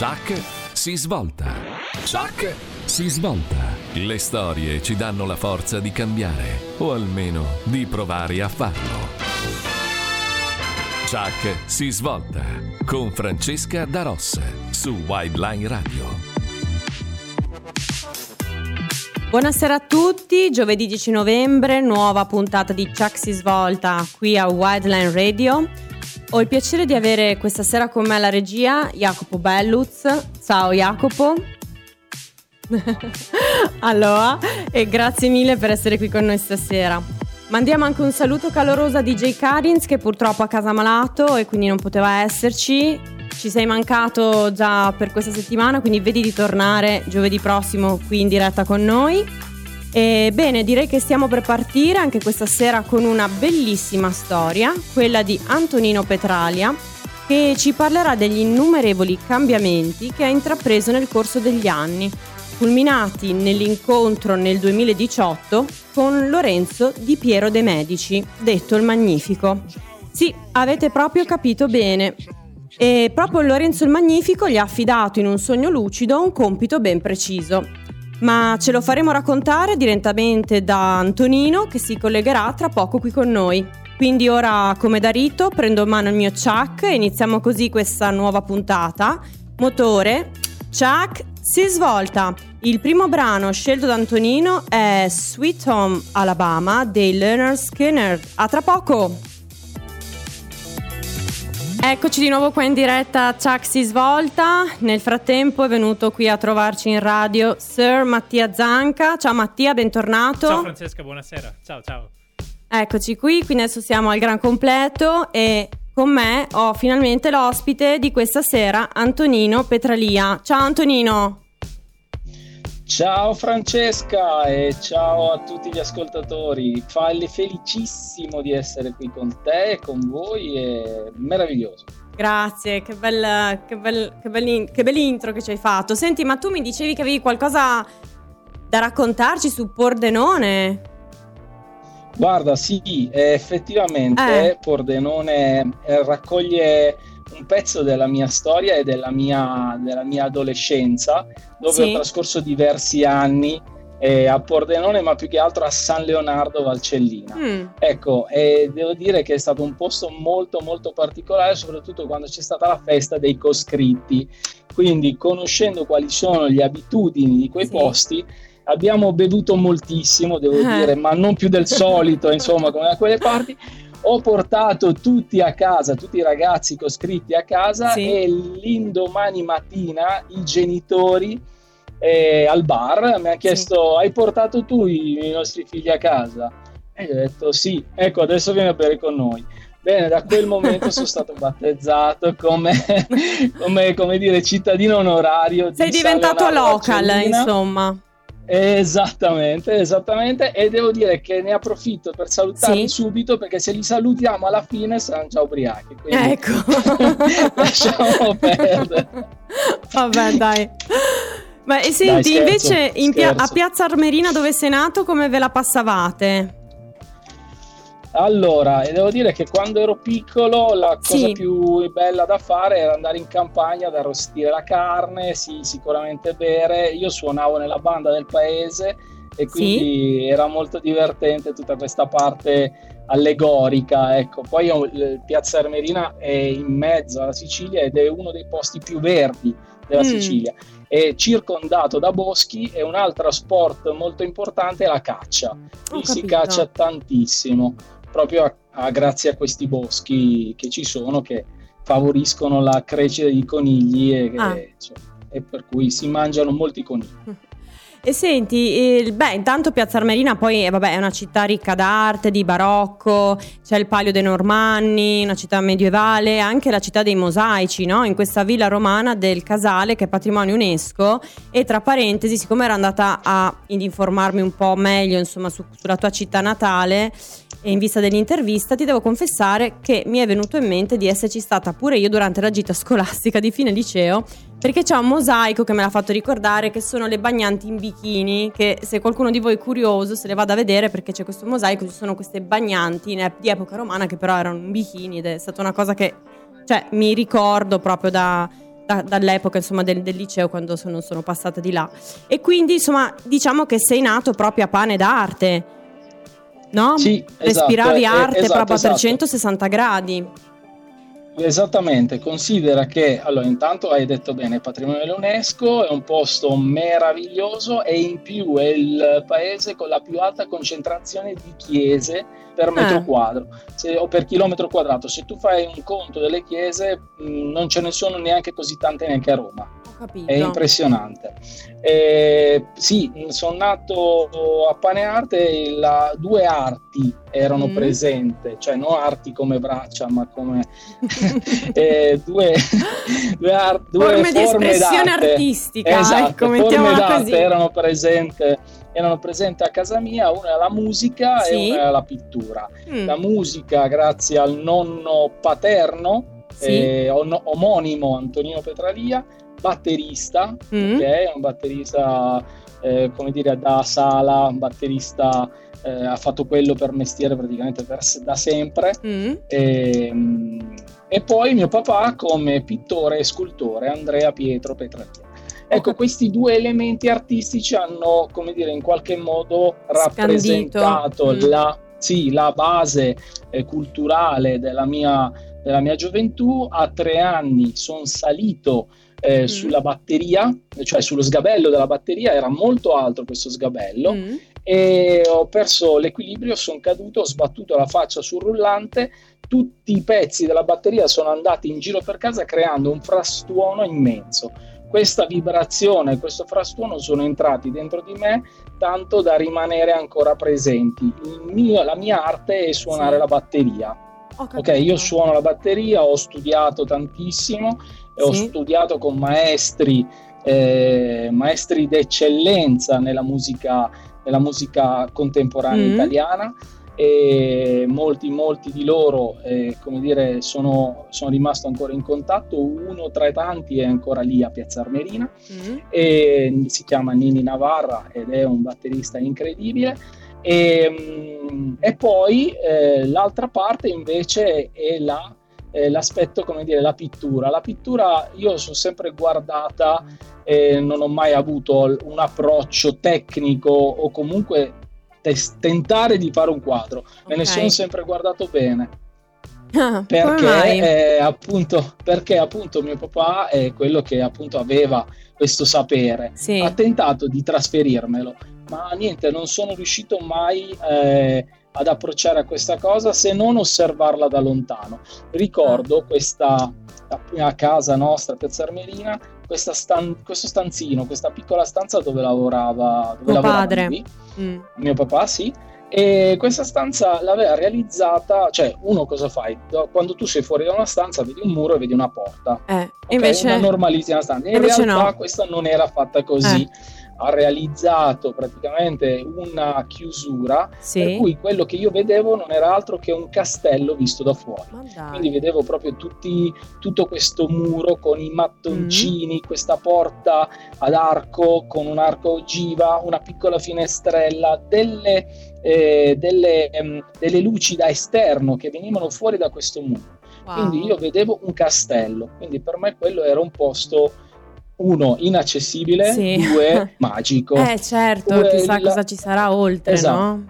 Chuck si svolta. Chuck si svolta. Le storie ci danno la forza di cambiare, o almeno di provare a farlo. Chuck si svolta con Francesca Da Rossa su Wildline Radio. Buonasera a tutti, giovedì 10 novembre, nuova puntata di Chuck si svolta qui a Wildline Radio. Ho il piacere di avere questa sera con me la regia Jacopo Belluz. Ciao Jacopo. allora, e grazie mille per essere qui con noi stasera. Mandiamo anche un saluto caloroso a DJ Karins che purtroppo è a casa malato e quindi non poteva esserci. Ci sei mancato già per questa settimana, quindi vedi di tornare giovedì prossimo qui in diretta con noi. E bene, direi che stiamo per partire anche questa sera con una bellissima storia, quella di Antonino Petralia, che ci parlerà degli innumerevoli cambiamenti che ha intrapreso nel corso degli anni, culminati nell'incontro nel 2018 con Lorenzo Di Piero De Medici, detto il Magnifico. Sì, avete proprio capito bene. E proprio Lorenzo il Magnifico gli ha affidato in un sogno lucido un compito ben preciso, ma ce lo faremo raccontare direttamente da Antonino che si collegherà tra poco qui con noi. Quindi ora, come da rito, prendo in mano il mio Chuck e iniziamo così questa nuova puntata. Motore, Chuck, si svolta. Il primo brano scelto da Antonino è Sweet Home Alabama dei Leonard Skinner. A tra poco! Eccoci di nuovo qua in diretta, Chuck si svolta. Nel frattempo è venuto qui a trovarci in radio Sir Mattia Zanca. Ciao Mattia, bentornato. Ciao Francesca, buonasera. Ciao, ciao. Eccoci qui, quindi adesso siamo al gran completo e con me ho finalmente l'ospite di questa sera, Antonino Petralia. Ciao Antonino. Ciao Francesca e ciao a tutti gli ascoltatori. Falle felicissimo di essere qui con te e con voi, è meraviglioso. Grazie, che bel, che, bel, che, bel, che bell'intro che ci hai fatto. Senti, ma tu mi dicevi che avevi qualcosa da raccontarci su Pordenone? Guarda, sì, effettivamente eh. Pordenone eh, raccoglie un pezzo della mia storia e della mia, della mia adolescenza, dove sì. ho trascorso diversi anni eh, a Pordenone, ma più che altro a San Leonardo Valcellina. Mm. Ecco, e devo dire che è stato un posto molto molto particolare, soprattutto quando c'è stata la festa dei coscritti. Quindi, conoscendo quali sono le abitudini di quei sì. posti, abbiamo bevuto moltissimo, devo eh. dire, ma non più del solito, insomma, come da quelle parti ho portato tutti a casa, tutti i ragazzi coscritti a casa sì. e l'indomani mattina i genitori eh, al bar mi hanno chiesto sì. hai portato tu i, i, nostri figli a casa? E io ho detto sì, ecco adesso vieni a bere con noi. Bene, da quel momento sono stato battezzato come, come, come dire, cittadino onorario. Sei diventato local, insomma. Esattamente, esattamente. E devo dire che ne approfitto per salutarli sì. subito perché se li salutiamo alla fine saranno già ubriachi. Ecco. lasciamo perdere. Vabbè, dai. Ma e senti, dai, scherzo, invece pia- a Piazza Armerina dove sei nato, come ve la passavate? Allora, devo dire che quando ero piccolo la cosa sì. più bella da fare era andare in campagna ad arrostire la carne, sì, sicuramente bere. Io suonavo nella banda del paese e quindi sì. era molto divertente tutta questa parte allegorica. Ecco. Poi Piazza Armerina è in mezzo alla Sicilia ed è uno dei posti più verdi della mm. Sicilia. È circondato da boschi e un altro sport molto importante è la caccia. Qui si caccia tantissimo proprio a, a, grazie a questi boschi che ci sono che favoriscono la crescita di conigli e, ah. e, cioè, e per cui si mangiano molti conigli. E senti, eh, beh, intanto Piazza Armerina poi eh, vabbè, è una città ricca d'arte, di barocco, c'è il Palio dei Normanni, una città medievale, anche la città dei mosaici, no? In questa villa romana del Casale che è patrimonio UNESCO e tra parentesi, siccome ero andata a informarmi un po' meglio insomma su, sulla tua città natale e in vista dell'intervista ti devo confessare che mi è venuto in mente di esserci stata pure io durante la gita scolastica di fine liceo perché c'è un mosaico che me l'ha fatto ricordare che sono le bagnanti in bikini che se qualcuno di voi è curioso se le vada a vedere perché c'è questo mosaico ci sono queste bagnanti di epoca romana che però erano in bikini ed è stata una cosa che cioè, mi ricordo proprio da, dall'epoca insomma, del, del, liceo quando sono, sono, passata di là. E quindi insomma diciamo che sei nato proprio a pane d'arte, no? Sì, Respiravi esatto, arte esatto, proprio esatto. a 360 gradi. Esattamente, considera che allora intanto hai detto bene, patrimonio dell'UNESCO è un posto meraviglioso e in più è il paese con la più alta concentrazione di chiese per metro Ah. quadro se- o per chilometro quadrato. Se tu fai un conto delle chiese, mh, non ce ne sono neanche così tante neanche a Roma. Capito. È impressionante. Eh, sì, sono nato a Pane Arte e la- due arti erano Mm. presenti, cioè non arti come braccia, ma come eh, due, due, ar- due Forme di espressione d'arte. artistica, Esatto, ecco, forme così. erano presenti erano presenti a casa mia, una è la musica Sì. e una è la pittura. Mm, La musica grazie al nonno paterno, sì. eh, on- omonimo Antonino Petralia, batterista, Mm. che è un batterista, eh, come dire, da sala, un batterista, eh, ha fatto quello per mestiere praticamente per- da sempre. Mm. E, mm, e poi mio papà come pittore e scultore, Andrea Pietro Petralia. Ecco, questi due elementi artistici hanno, come dire, in qualche modo rappresentato. Mm. la, sì, la base eh, culturale della mia, della mia gioventù. A tre anni sono salito eh, Mm. sulla batteria, cioè sullo sgabello della batteria, era molto alto questo sgabello Mm. e ho perso l'equilibrio, sono caduto, ho sbattuto la faccia sul rullante, tutti i pezzi della batteria sono andati in giro per casa creando un frastuono immenso. Questa vibrazione, questo frastuono sono entrati dentro di me tanto da rimanere ancora presenti. Mio- la mia arte è suonare Sì. la batteria. Ok, io suono la batteria, ho studiato tantissimo, e ho Sì. studiato con maestri, eh, maestri d'eccellenza nella musica, nella musica contemporanea Mm. italiana e molti, molti di loro, eh, come dire, sono, sono rimasto ancora in contatto, uno tra i tanti è ancora lì a Piazza Armerina Mm. e si chiama Nini Navarra ed è un batterista incredibile. E, mm, e poi eh, l'altra parte invece è la- eh, l'aspetto, come dire, la pittura. La pittura io sono sempre guardata e non ho mai avuto un approccio tecnico o comunque tes- tentare di fare un quadro. Me ne Ok. sono sempre guardato bene Ah, perché, eh, appunto, perché appunto mio papà è quello che appunto aveva questo sapere Sì. ha tentato di trasferirmelo ma niente non sono riuscito mai eh, ad approcciare a questa cosa se non osservarla da lontano ricordo Ah. questa a, casa nostra Piazza Armerina questa stan- questo stanzino questa piccola stanza dove lavorava dove lavorava padre. Mm. mio papà sì e questa stanza l'aveva realizzata cioè uno cosa fai quando tu sei fuori da una stanza vedi un muro e vedi una porta Eh, Ok, invece... una normalissima stanza in realtà no. questa non era fatta così Eh. Ha realizzato praticamente una chiusura per Sì. cui quello che io vedevo non era altro che un castello visto da fuori quindi vedevo proprio tutti, tutto questo muro con i mattoncini, Mm. questa porta ad arco con un arco ogiva, una piccola finestrella, delle, eh, delle, ehm, delle luci da esterno che venivano fuori da questo muro. Wow. Quindi io vedevo un castello, quindi per me quello era un posto, uno, inaccessibile, Sì. due, magico. Eh certo, Due, chissà il- cosa ci sarà oltre, Esatto. no?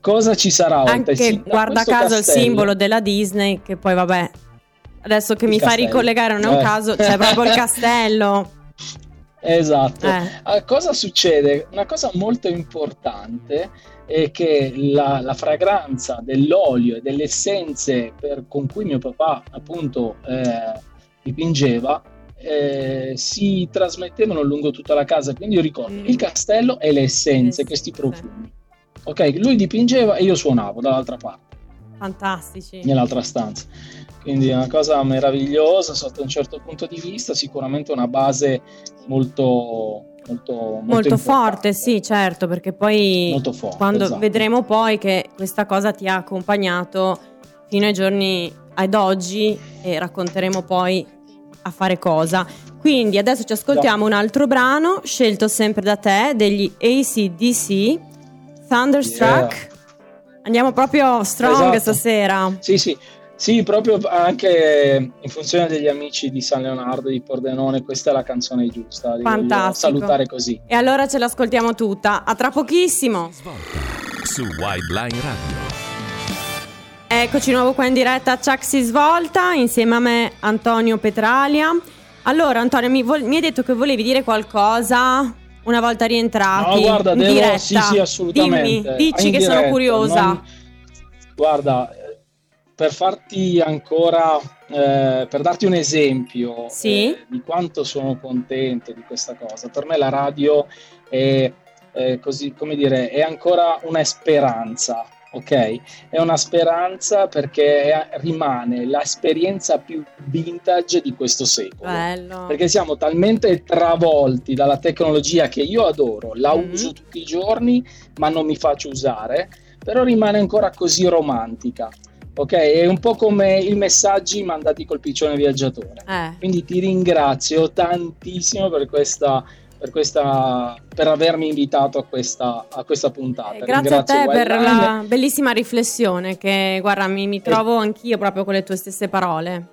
Cosa ci sarà oltre? Anche Sì, da guarda caso il castello- simbolo della Disney, che poi vabbè, adesso che Il mi fa castello. ricollegare non è un Eh. caso, c'è proprio il castello. Esatto. Eh. Ah, cosa succede? Una cosa molto importante è che la, la fragranza dell'olio e delle essenze per- con cui mio papà appunto eh, dipingeva eh, si trasmettevano lungo tutta la casa. Quindi io ricordo Mm. il castello e le essenze, questi profumi. Ok, lui dipingeva e io suonavo dall'altra parte, Fantastici. nell'altra stanza. Quindi è una cosa meravigliosa sotto un certo punto di vista, sicuramente una base molto, molto, molto, Molto forte, sì, certo, perché poi forte. quando esatto. vedremo poi che questa cosa ti ha accompagnato fino ai giorni ad oggi e racconteremo poi a fare cosa. Quindi adesso ci ascoltiamo un altro brano scelto sempre da te degli ACDC Thunderstruck. Andiamo proprio strong Esatto. stasera. Sì, sì. Sì, proprio anche in funzione degli amici di San Leonardo di Pordenone, questa è la canzone giusta. Fantastico. salutare così. E allora ce l'ascoltiamo tutta. A tra pochissimo. Svolta su Wildline Radio. Eccoci nuovo qua in diretta a Chuck si svolta insieme a me Antonio Petralia. Allora Antonio mi, vol- mi hai detto che volevi dire qualcosa una volta rientrati No, guarda, in devo, diretta. sì, sì, assolutamente. Dimmi, dici In che sono diretta, curiosa. non- Guarda, eh, per farti ancora, eh, per darti un esempio Sì. eh, di quanto sono contento di questa cosa, per me la radio è, è così, come dire, è ancora una speranza. Ok, è una speranza perché rimane l'esperienza più vintage di questo secolo. Bello. Perché siamo talmente travolti dalla tecnologia che io adoro, la Mhm. uso tutti i giorni, ma non mi faccio usare, però rimane ancora così romantica. Ok, è un po' come i messaggi mandati col piccione viaggiatore. Eh. Quindi ti ringrazio tantissimo per questa per, questa, per avermi invitato a questa, a questa puntata. Eh, Grazie a Ringrazio te per Wildline. la bellissima riflessione che guarda mi, mi trovo anch'io proprio con le tue stesse parole.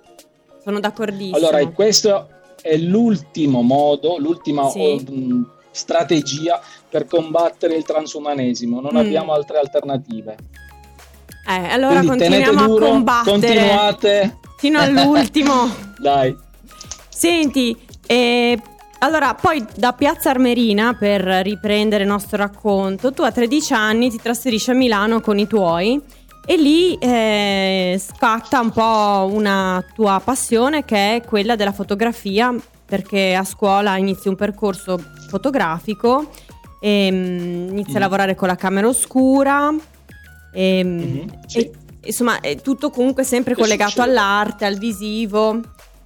Sono d'accordissimo. Allora, questo è l'ultimo modo, l'ultima Sì. oh, mh, strategia per combattere il transumanesimo. Non Mm. abbiamo altre alternative. Eh, allora Quindi continuiamo duro, a combattere continuate. fino all'ultimo. Dai. Senti, eh, allora poi da Piazza Armerina, per riprendere il nostro racconto, tu a 13 anni ti trasferisci a Milano con i tuoi e lì eh, scatta un po' una tua passione che è quella della fotografia, perché a scuola inizi un percorso fotografico, e, mm, inizi a Mm. lavorare con la camera oscura. E, mm, Mhm, sì. e- insomma, è tutto comunque sempre collegato all'arte, al visivo.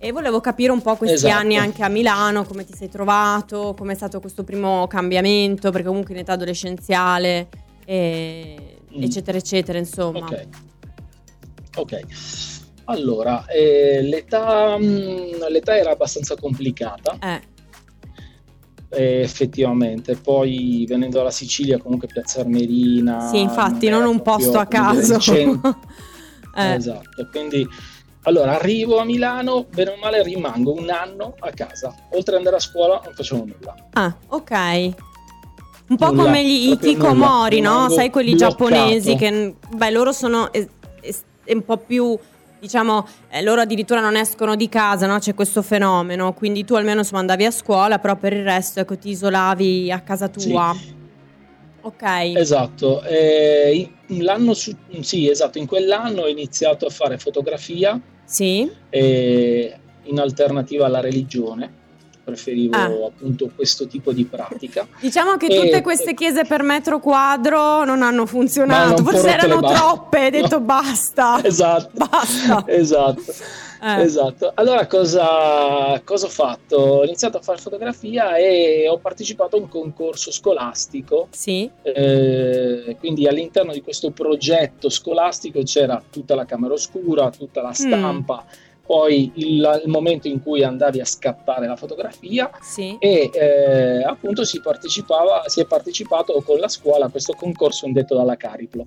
E volevo capire un po' questi Esatto. anni anche a Milano, come ti sei trovato, come è stato questo primo cambiamento, perché comunque in età adolescenziale, e- Mm. eccetera, eccetera, insomma. Ok. Ok. Allora, eh, l'età, mh, l'età era abbastanza complicata, Eh, eh, effettivamente. Poi venendo dalla Sicilia, comunque Piazza Armerina. sì, infatti, era non un posto a caso. Eh, Esatto, quindi allora arrivo a Milano, bene o male rimango un anno a casa. Oltre ad andare a scuola non facevo nulla. Ah, ok. Un po' Nulla, come gli Ikikomori, no? Sai quelli bloccato. giapponesi che, beh, loro sono es- es- un po' più, diciamo, eh, loro addirittura non escono di casa, no? C'è questo fenomeno. Quindi tu almeno insomma andavi a scuola, però per il resto, ecco, ti isolavi a casa tua. Ok. Esatto, eh, l'anno su- sì, esatto, in quell'anno ho iniziato a fare fotografia Sì. in alternativa alla religione. Preferivo Ah. appunto questo tipo di pratica. Diciamo che E- tutte queste chiese per metro quadro non hanno funzionato, un po' forse erano troppe, hai detto No. basta. Esatto. Basta. Esatto. Eh. Esatto. Allora cosa, cosa ho fatto? Ho iniziato a fare fotografia e ho partecipato a un concorso scolastico. Sì. Eh, quindi all'interno di questo progetto scolastico c'era tutta la camera oscura, tutta la stampa, poi il, il momento in cui andavi a scattare la fotografia Sì. e eh, appunto si partecipava, si è partecipato con la scuola a questo concorso indetto dalla Cariplo.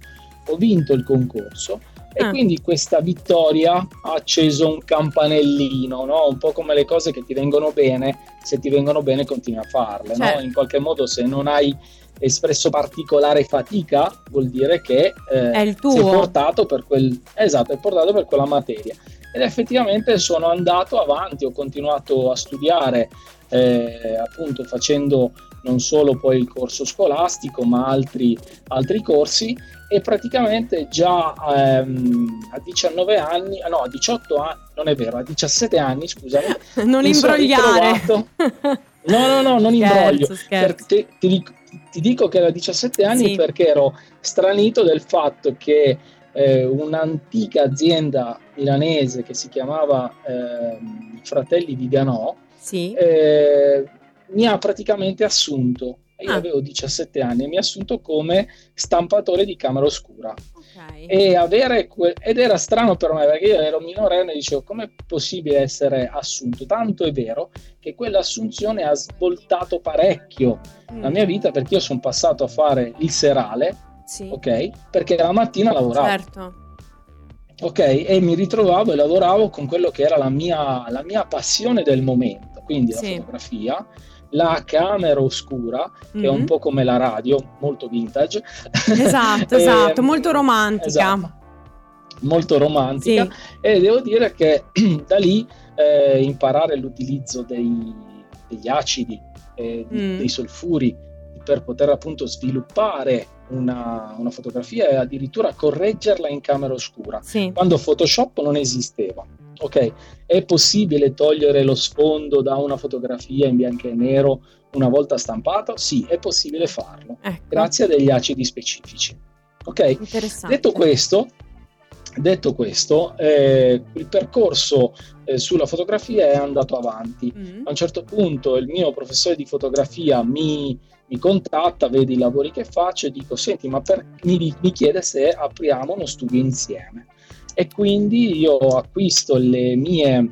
Ho vinto il concorso e Ah. quindi questa vittoria ha acceso un campanellino, no? un po' come le cose che ti vengono bene, se ti vengono bene continui a farle, no? Certo. in qualche modo se non hai espresso particolare fatica vuol dire che eh, È il sei tuo. portato per quel esatto, è portato per quella materia. Ed effettivamente sono andato avanti, ho continuato a studiare, eh, appunto facendo non solo poi il corso scolastico, ma altri, altri corsi e praticamente già ehm, a 19 anni, no, a 18 anni, non è vero, a 17 anni, scusami, Non imbrogliare. No, no, no, non Scherzo, imbroglio. scherzo. Per- ti, dico, ti dico che ero a 17 anni Sì. perché ero stranito del fatto che eh, un'antica azienda milanese che si chiamava ehm, Fratelli Viganò Sì. eh, mi ha praticamente assunto. Io Ah. avevo 17 anni e mi ha assunto come stampatore di camera oscura. Ok. E avere que- ed era strano per me perché io ero minorenne e dicevo com'è possibile essere assunto tanto è vero che quell'assunzione ha svoltato parecchio la mia vita perché io sono passato a fare il serale Sì. ok perché la mattina lavoravo Certo. Ok? E mi ritrovavo e lavoravo con quello che era la mia, la mia passione del momento, quindi sì. la fotografia, la camera oscura, che mm-hmm. è un mhm. po' come la radio, molto vintage. Esatto, esatto, molto romantica. Esatto, molto romantica. Sì. E devo dire che da lì eh, imparare l'utilizzo dei, degli acidi, eh, mm. dei solfuri, per poter appunto sviluppare una, una, fotografia e addirittura correggerla in camera oscura, sì. quando Photoshop non esisteva. Ok, è possibile togliere lo sfondo da una fotografia in bianco e nero una volta stampato? Sì, è possibile farlo, ecco. grazie a degli acidi specifici. Ok, detto questo, detto questo eh, il percorso eh, sulla fotografia è andato avanti. Mm. A un certo punto il mio professore di fotografia mi, mi contatta, vede i lavori che faccio e dico, senti, ma per, mi, mi chiede se apriamo uno studio insieme e quindi io acquisto le mie,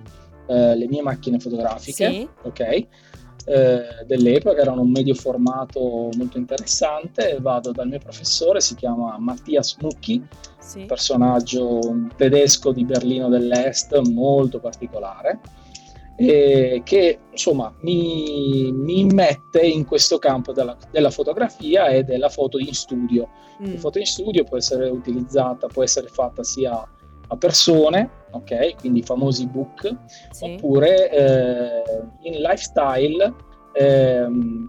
eh, le mie macchine fotografiche, sì. ok? Eh, dell'epoca, erano un medio formato molto interessante, vado dal mio professore, si chiama Mattias Mucchi, sì. personaggio tedesco di Berlino dell'Est molto particolare, e che insomma mi, mi, mette in questo campo della, della, fotografia e della foto in studio. Mm. La foto in studio può essere utilizzata, può essere fatta sia a persone, ok? Quindi i famosi book, sì. oppure eh, in lifestyle eh,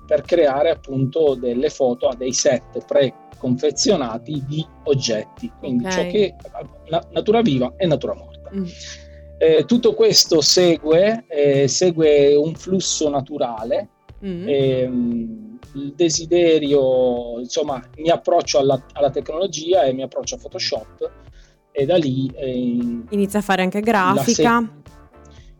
per creare appunto delle foto a dei set preconfezionati di oggetti, quindi okay. ciò che na- natura viva e natura morta. Mm. Eh, tutto questo segue, eh, segue un flusso naturale. Mm. Ehm, il desiderio, insomma, mi approccio alla, alla, tecnologia e mi approccio a Photoshop e da lì... Eh, inizia a fare anche grafica. Se-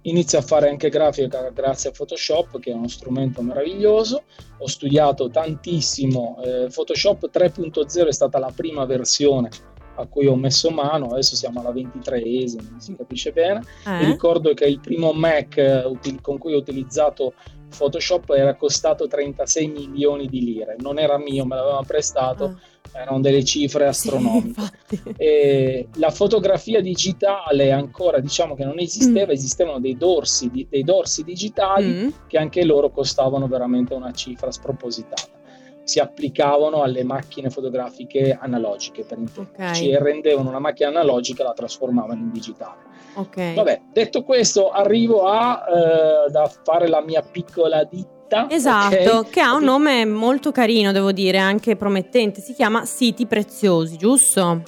inizia a fare anche grafica grazie a Photoshop che è uno strumento meraviglioso. Ho studiato tantissimo, eh, Photoshop 3.0 è stata la prima versione a cui ho messo mano, adesso siamo alla 23esima, non si capisce bene. Eh? ricordo che il primo Mac eh, util- con cui ho utilizzato Photoshop era costato 36 milioni di lire, non era mio, me l'aveva prestato. Ah erano delle cifre astronomiche. Sì, la fotografia digitale ancora diciamo che non esisteva, mm. esistevano dei dorsi, dei dorsi digitali mm. che anche loro costavano veramente una cifra spropositata. Si applicavano alle macchine fotografiche analogiche per intenderci okay. e rendevano una macchina analogica e la trasformavano in digitale. Okay. Vabbè, detto questo, arrivo a eh, da fare la mia piccola ditta diretta. Esatto, okay. che ha un nome molto carino, devo dire, anche promettente. Si chiama Siti Preziosi, giusto?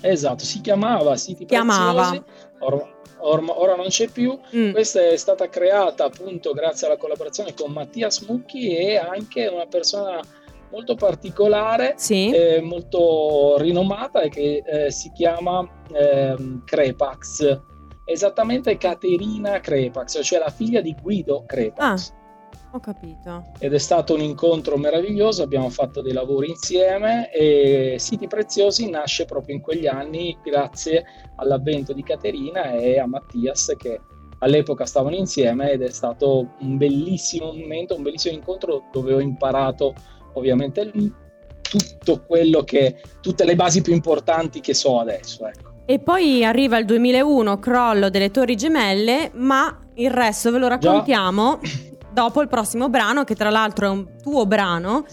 Esatto, si chiamava Siti chiamava. Preziosi. Or- or- ora non c'è più. Mm. Questa è stata creata appunto grazie alla collaborazione con Mattias Mucchi e anche una persona molto particolare, sì. eh, molto rinomata e che eh, si chiama eh, Crepax. Esattamente Caterina Crepax, cioè la figlia di Guido Crepax. Ah. Ho capito. Ed è stato un incontro meraviglioso, abbiamo fatto dei lavori insieme e Siti Preziosi nasce proprio in quegli anni grazie all'avvento di Caterina e a Mattias che all'epoca stavano insieme ed è stato un bellissimo momento, un bellissimo incontro dove ho imparato ovviamente tutto quello che, tutte le basi più importanti che so adesso. Ecco. E poi arriva il 2001, crollo delle Torri Gemelle, ma il resto ve lo raccontiamo. Già dopo il prossimo brano, che tra l'altro è un tuo brano,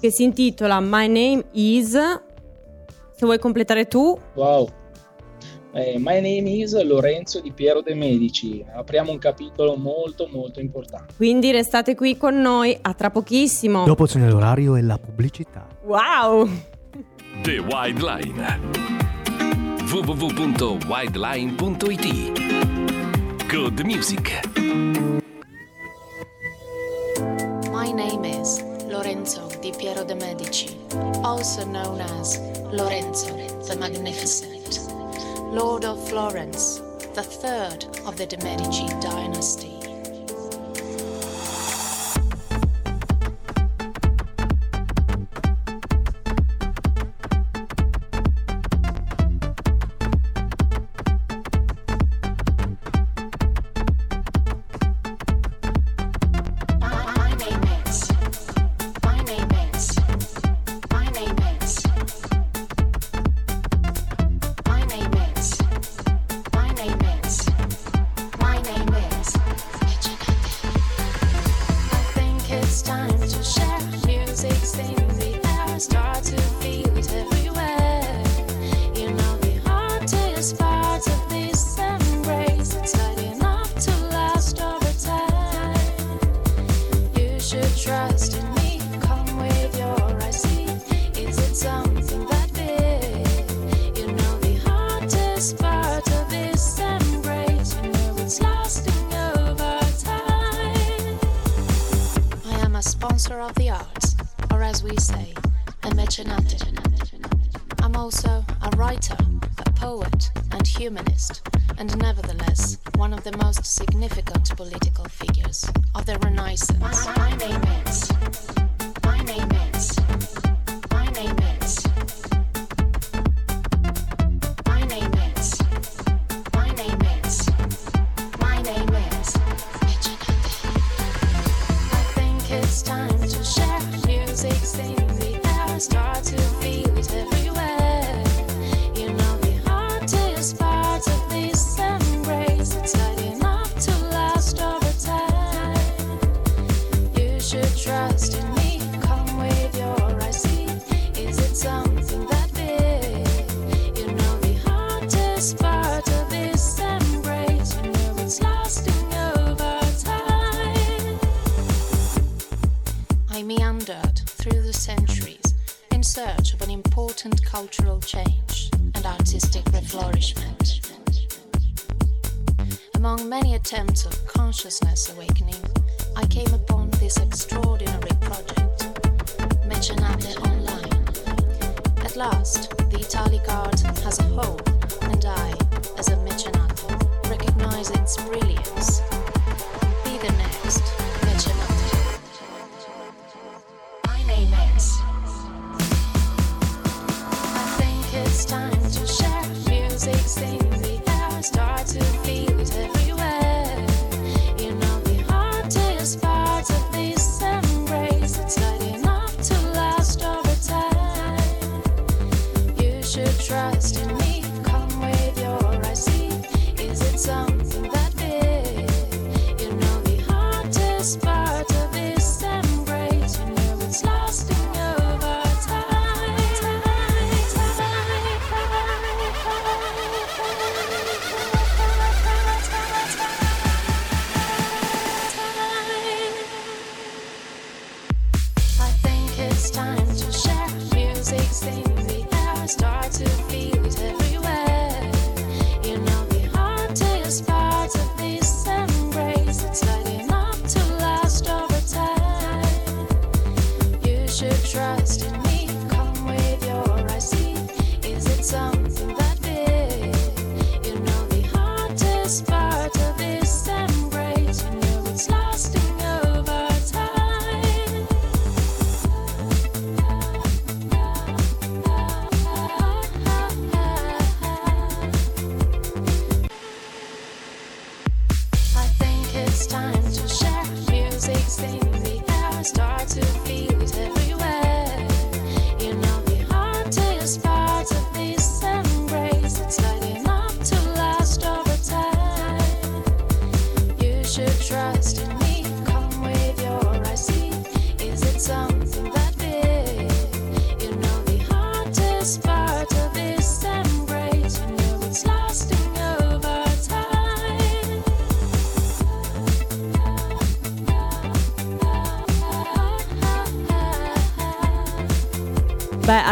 che si intitola My Name Is. Se vuoi completare tu. Wow. Eh, My Name is Lorenzo di Piero De Medici. Apriamo un capitolo molto molto importante. Quindi restate qui con noi a tra pochissimo. Dopo c'è l'orario e la pubblicità. Wow! The Wide Line www.wideline.it Good Music My name is Lorenzo di Piero de' Medici, also known as Lorenzo the Magnificent, Lord of Florence, the third of the de' Medici dynasty. attempts of consciousness awakening, I came upon this extraordinary project, Mecenate Online. At last, the Italic art has a home, and I, as a mecenate, recognize its brilliance.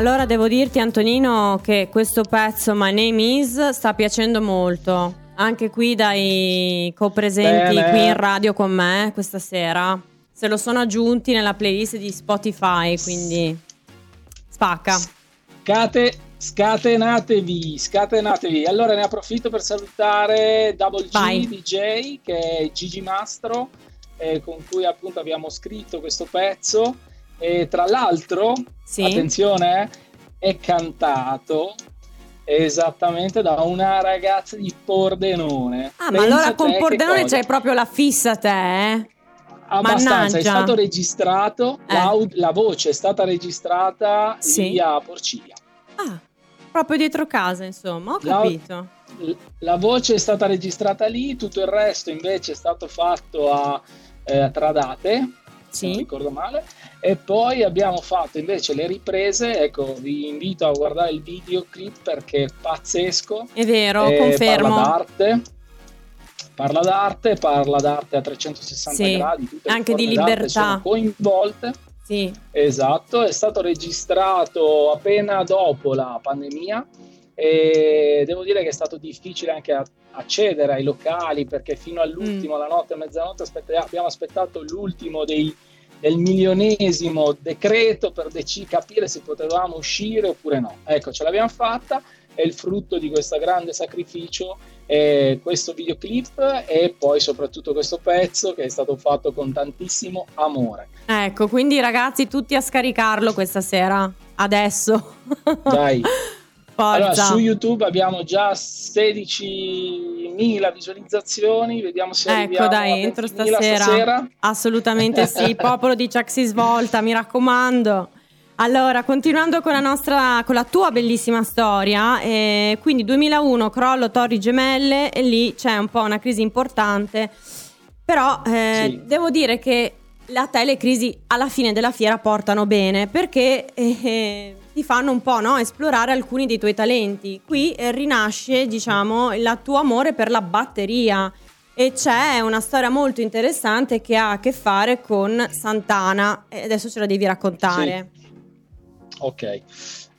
Allora devo dirti Antonino che questo pezzo My Name Is sta piacendo molto, anche qui dai copresenti Bene. qui in radio con me questa sera. Se lo sono aggiunti nella playlist di Spotify, quindi spacca. Scate, scatenatevi, scatenatevi. Allora ne approfitto per salutare Double G Vai. DJ che è Gigi Mastro eh, con cui appunto abbiamo scritto questo pezzo. E tra l'altro, sì. attenzione, è cantato esattamente da una ragazza di Pordenone. Ah, Pensa ma allora con Pordenone c'hai proprio la fissa te, eh? Abbastanza, Mannaggia. è stato registrato, eh. la voce è stata registrata sì. lì a Porciglia. Ah, proprio dietro casa, insomma, ho capito. La, la, voce è stata registrata lì, tutto il resto invece è stato fatto a eh, Tradate sì. non ricordo male. E poi abbiamo fatto invece le riprese, ecco, vi invito a guardare il videoclip perché è pazzesco. È vero, Eh, confermo. Parla d'arte. Parla d'arte, parla d'arte a 360 Sì, gradi, tutte anche di libertà. sono coinvolte. Sì, Esatto, è stato registrato appena dopo la pandemia e devo dire che è stato difficile anche a- accedere ai locali perché fino all'ultimo, Mm. alla notte e mezzanotte, abbiamo aspettato l'ultimo dei- del milionesimo decreto per dec- capire se potevamo uscire oppure no. Ecco, ce l'abbiamo fatta, è il frutto di questo grande sacrificio eh, questo videoclip e poi soprattutto questo pezzo che è stato fatto con tantissimo amore. ecco, quindi ragazzi tutti a scaricarlo questa sera, adesso. Dai. Forza. Allora, su YouTube abbiamo già 16.000 visualizzazioni, vediamo se Ecco, dai, a entro 20.000 stasera. Assolutamente sì, popolo di Chuck si svolta, mi raccomando. Allora, continuando con la nostra, con la tua bellissima storia, eh, quindi 2001 crollo Torri Gemelle e lì c'è un po' una crisi importante, però eh, Sì. devo dire che a te le crisi alla fine della fiera portano bene perché eh, eh, ti fanno un po' no, esplorare alcuni dei tuoi talenti. Qui eh, rinasce, diciamo, il tuo amore per la batteria. E c'è una storia molto interessante che ha a che fare con Santana. E adesso ce la devi raccontare. Ok,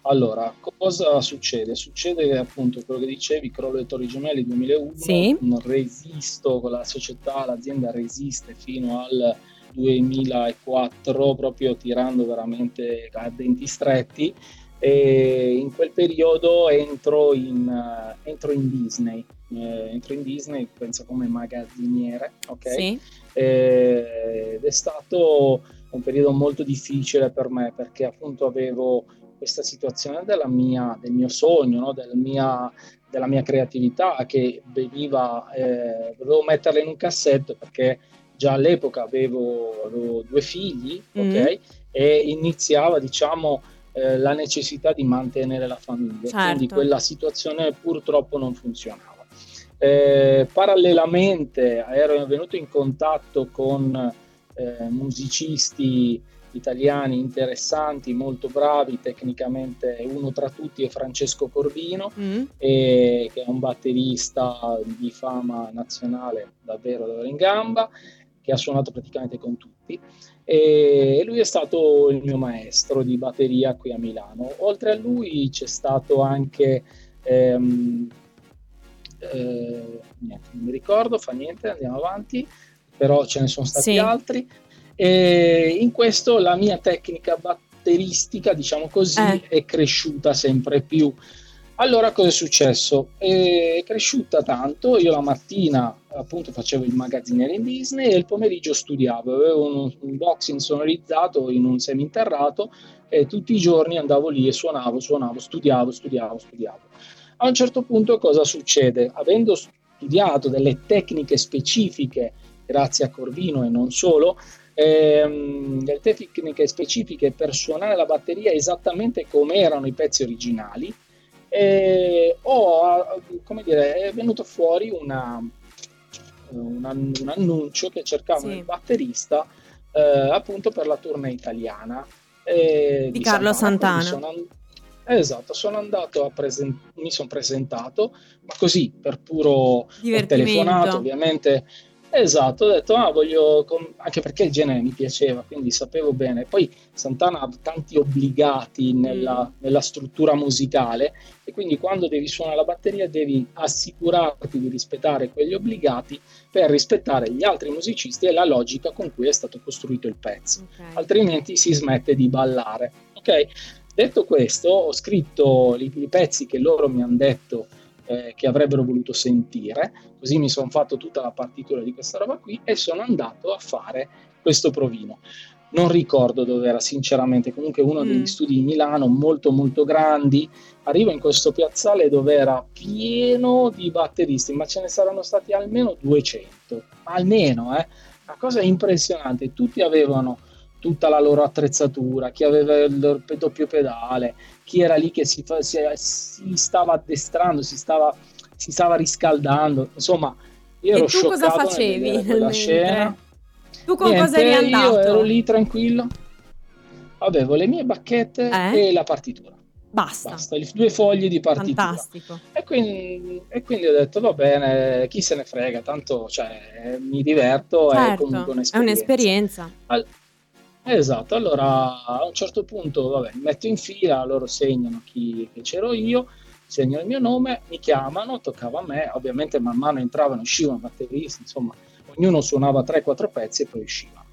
allora cosa succede? Succede appunto quello che dicevi, crollo dei Torri Gemelli 2001, Sì. non resisto con la società, l'azienda resiste fino al 2004 proprio tirando veramente a denti stretti e in quel periodo entro in, eh, entro in Disney, Eh, entro in Disney penso come magazziniere, ok? Sì. Eh, ed è stato un periodo molto difficile per me perché appunto avevo questa situazione della mia, del mio sogno, no? Del mia- della mia creatività che veniva, eh, dovevo metterla in un cassetto perché già all'epoca avevo, avevo due figli, Mm. ok? E iniziava, diciamo, eh, la necessità di mantenere la famiglia. Certo. Quindi quella situazione purtroppo non funzionava. Eh, parallelamente ero venuto in contatto con eh, musicisti italiani interessanti, molto bravi tecnicamente, uno tra tutti è Francesco Corvino, Mm. e- che è un batterista di fama nazionale davvero davvero in gamba, che ha suonato praticamente con tutti. E lui è stato il mio maestro di batteria qui a Milano. Oltre a lui c'è stato anche ehm, eh, niente, non mi ricordo, fa niente, andiamo avanti, però ce ne sono stati Sì. altri. E in questo la mia tecnica batteristica, diciamo così, Eh. è cresciuta sempre più. Allora cosa è successo? È cresciuta tanto, io la mattina appunto facevo il magazziniere in Disney e il pomeriggio studiavo, avevo un, box insonorizzato in un seminterrato e tutti i giorni andavo lì e suonavo, suonavo, studiavo, studiavo, studiavo. A un certo punto cosa succede? Avendo studiato delle tecniche specifiche, grazie a Corvino e non solo, ehm, delle tecniche specifiche per suonare la batteria esattamente come erano i pezzi originali, e ho, come dire, è venuto fuori una, un, an- un annuncio che cercavano Sì. il batterista eh, appunto per la tournée italiana eh, Di Carlo Santana. Quindi sono and- esatto, sono andato a presen- mi sono presentato, ma così per puro telefonato ovviamente. Esatto, ho detto, ah, voglio, com-" anche perché il genere mi piaceva, quindi sapevo bene. Poi Santana ha tanti obbligati nella, nella struttura musicale e quindi quando devi suonare la batteria devi assicurarti di rispettare quegli obbligati per rispettare gli altri musicisti e la logica con cui è stato costruito il pezzo Ok. altrimenti si smette di ballare. Ok? Detto questo, ho scritto i, i pezzi che loro mi hanno detto eh, che avrebbero voluto sentire, così mi sono fatto tutta la partitura di questa roba qui e sono andato a fare questo provino. Non ricordo dove era, sinceramente, comunque uno Mm. degli studi di Milano molto molto grandi. Arrivo in questo piazzale dove era pieno di batteristi, ma ce ne saranno stati almeno 200, almeno, eh. Una cosa impressionante, tutti avevano tutta la loro attrezzatura, chi aveva il doppio pedale, chi era lì che si, si- si stava addestrando, si stava, si stava riscaldando, insomma, io E ero tu cosa facevi mentre- scena. Tu con Niente, cosa eri andato? Io ero lì tranquillo, avevo le mie bacchette eh? e la partitura. Basta. Basta, due fogli di partitura. Fantastico. E quindi, e quindi, ho detto, va bene, chi se ne frega, tanto cioè, mi diverto, certo, è comunque un'esperienza. È un'esperienza. All- esatto, allora a un certo punto, vabbè, mi metto in fila, loro segnano chi che c'ero io, segnano il mio nome, mi chiamano, toccava a me, ovviamente man mano entravano, uscivano batteristi, insomma, ognuno suonava 3-4 pezzi e poi usciva.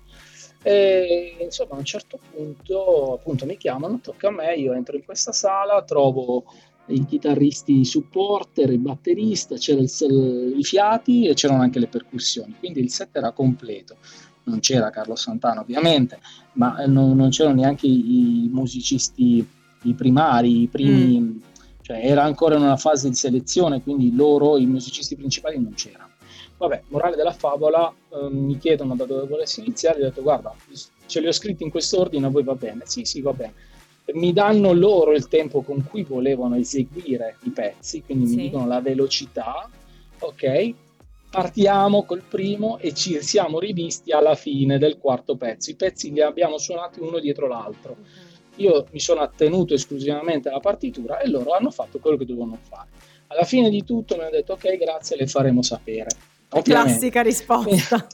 E insomma, a un certo punto, appunto, mi chiamano, tocca a me, io entro in questa sala, trovo i chitarristi supporter, il batterista, c'erano i fiati e c'erano anche le percussioni, quindi il set era completo. Non c'era Carlo Santana ovviamente, ma non, non c'erano neanche i, i, musicisti, i primari, i primi, mm. cioè era ancora in una fase di selezione, quindi loro, i musicisti principali non c'erano. Vabbè, morale della favola, eh, mi chiedono da dove volessi iniziare, ho detto guarda, ce li ho scritti in quest'ordine, a voi va bene? Sì, sì, va bene. Mi danno loro il tempo con cui volevano eseguire i pezzi, quindi sì. mi dicono la velocità, ok? Partiamo col primo e ci siamo rivisti alla fine del quarto pezzo. I pezzi li abbiamo suonati uno dietro l'altro. Io mi sono attenuto esclusivamente alla partitura e loro hanno fatto quello che dovevano fare. Alla fine di tutto mi hanno detto ok, grazie, le faremo sapere. Classica risposta.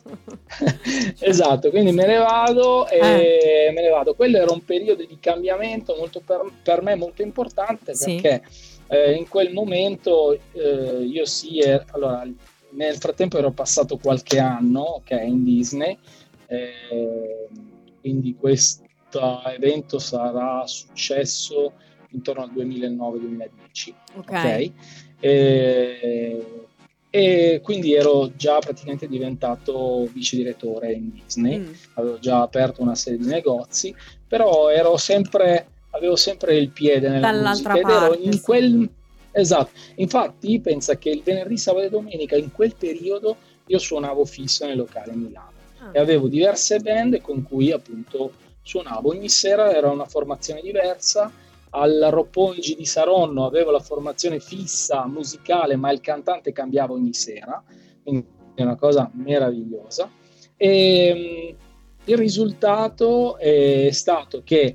esatto, quindi me ne vado e eh. me ne vado. Quello era un periodo di cambiamento molto per, per me molto importante sì. perché eh, in quel momento eh, io sì, allora nel frattempo ero passato qualche anno ok, in Disney, eh, quindi questo evento sarà successo intorno al 2009-2010. Ok. okay? E, e quindi ero già praticamente diventato vice direttore in Disney, mm. avevo già aperto una serie di negozi, però ero sempre, avevo sempre il piede nella Dall'altra musica parte, ero in sì. Esatto, infatti pensa che il venerdì, sabato e domenica in quel periodo io suonavo fisso nel locale Milano. Ah. e avevo diverse band con cui appunto suonavo, ogni sera era una formazione diversa. Al Roppongi di Saronno avevo la formazione fissa musicale, ma il cantante cambiava ogni sera, quindi è una cosa meravigliosa. E mm, il risultato è stato che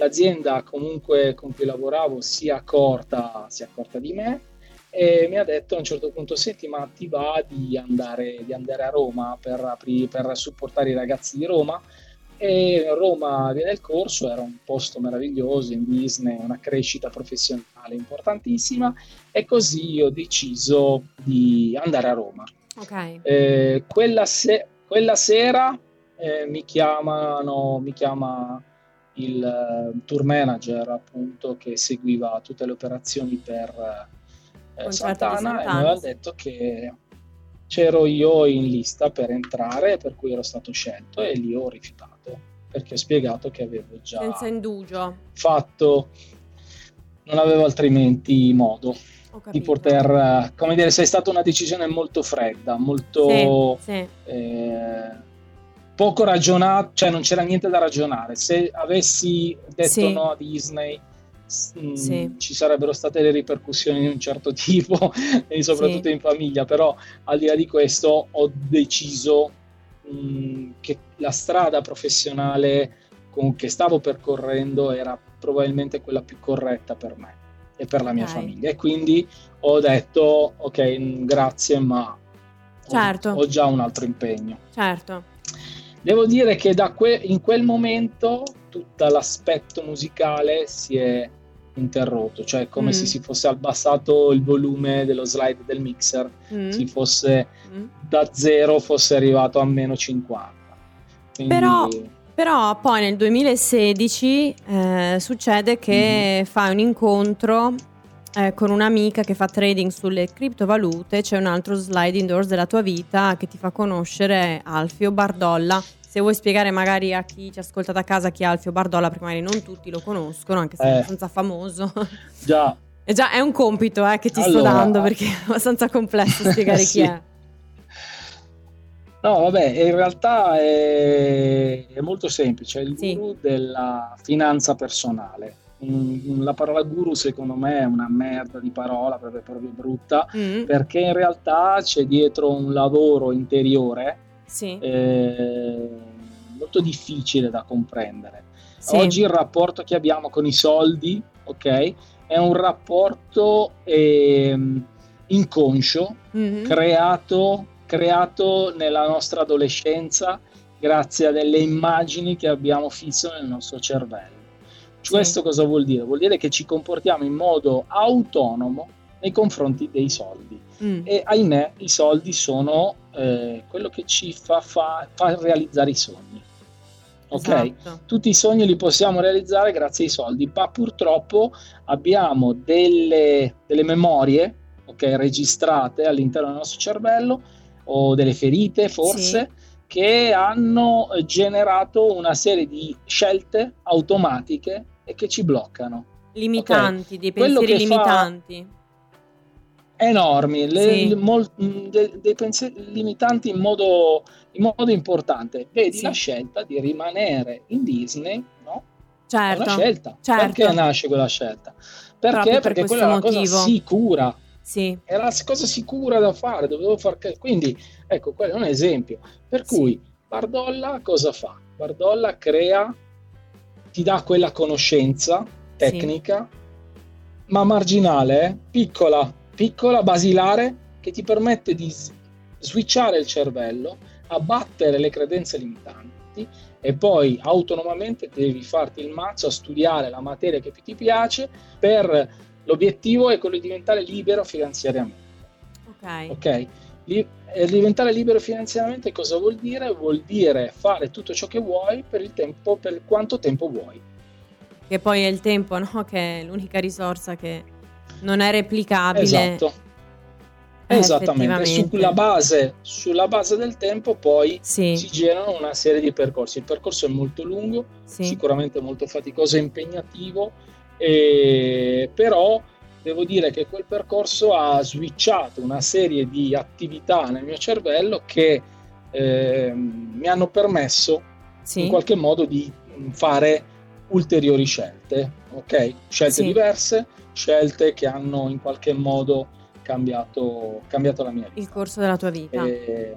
l'azienda comunque con cui lavoravo si è accorta, si è accorta di me e mi ha detto a un certo punto senti ma ti va di andare, di andare a Roma per, per supportare i ragazzi di Roma e Roma viene il corso, era un posto meraviglioso in Disney, una crescita professionale importantissima e così ho deciso di andare a Roma. Okay. Eh, quella, se- quella, sera eh, mi chiamano, mi chiama il uh, tour manager appunto che seguiva tutte le operazioni per uh, Santana, Santana, e mi aveva detto che c'ero io in lista per entrare, per cui ero stato scelto e lì ho rifiutato perché ho spiegato che avevo già senza indugio. fatto. Non avevo altrimenti modo di poter come dire se è stata una decisione molto fredda molto sì, sì. Eh, poco ragionata cioè non c'era niente da ragionare se avessi detto sì. no a Disney mh, mm, ci sarebbero state le ripercussioni di un certo tipo soprattutto in famiglia però al di là di questo ho deciso mh, che la strada professionale con, che stavo percorrendo era probabilmente quella più corretta per me e per la mia okay. famiglia e quindi ho detto ok grazie ma certo. ho, ho già un altro impegno certo devo dire che que- in quel momento tutto l'aspetto musicale si è interrotto, cioè come mm. se si fosse abbassato il volume dello slide del mixer, mm. si fosse mm. da zero fosse arrivato a meno 50. Quindi... Però, però poi nel 2016 eh, succede che mm fai un incontro eh, con un'amica che fa trading sulle criptovalute, c'è un altro slide indoors della tua vita che ti fa conoscere Alfio Bardolla se vuoi spiegare magari a chi ci ascolta da casa chi è Alfio Bardolla, perché magari non tutti lo conoscono, anche se eh, è abbastanza famoso. Già. è già è un compito eh, che ti allora, sto dando perché è abbastanza complesso spiegare sì. chi è. No, vabbè, in realtà è, è molto semplice, è il sì. guru della finanza personale. La parola guru secondo me è una merda di parola, proprio, proprio brutta, mm. perché in realtà c'è dietro un lavoro interiore sì. eh, molto difficile da comprendere. Sì. Oggi il rapporto che abbiamo con i soldi, ok, è un rapporto ehm, inconscio, Mhm. creato, creato nella nostra adolescenza grazie a delle immagini che abbiamo fisso nel nostro cervello. Sì. Questo cosa vuol dire? Vuol dire che ci comportiamo in modo autonomo nei confronti dei soldi Mm. e ahimè i soldi sono eh, quello che ci fa, fa- fa realizzare i sogni. Ok? Esatto. Tutti i sogni li possiamo realizzare grazie ai soldi, ma purtroppo abbiamo delle, delle memorie ok, registrate all'interno del nostro cervello o delle ferite forse che hanno generato una serie di scelte automatiche e che ci bloccano. Limitanti, dei Quello pensieri limitanti. enormi, Sì. le- mol- de- dei pensieri limitanti in modo, in modo importante. Vedi Sì. la scelta di rimanere in Disney, no? È Certo. una scelta. certo. Perché nasce quella scelta? Perché? Per Perché quella è una cosa sicura, Sì. era la cosa sicura da fare, dovevo far quindi ecco, quello è un esempio. Per Sì. cui Bardolla cosa fa? Bardolla crea, ti dà quella conoscenza tecnica, ma marginale, eh, piccola, piccola, basilare, che ti permette di switchare il cervello, abbattere le credenze limitanti e poi autonomamente devi farti il mazzo a studiare la materia che più ti piace per l'obiettivo è quello di diventare libero finanziariamente. Ok. Ok? Li- e diventare libero finanziariamente cosa vuol dire? Vuol dire fare tutto ciò che vuoi per il tempo, per quanto tempo vuoi. Che poi è il tempo, no? Che è l'unica risorsa che non è replicabile. Esatto. Eh, Esattamente, sulla base, sulla base del tempo poi Sì, si generano una serie di percorsi. Il percorso è molto lungo, sì. sicuramente molto faticoso e impegnativo, e- però devo dire che quel percorso ha switchato una serie di attività nel mio cervello che ehm, mi hanno permesso sì. in qualche modo di fare ulteriori scelte, ok? Scelte Sì. diverse, scelte che hanno in qualche modo cambiato, cambiato la mia vita. Il corso della tua vita. E-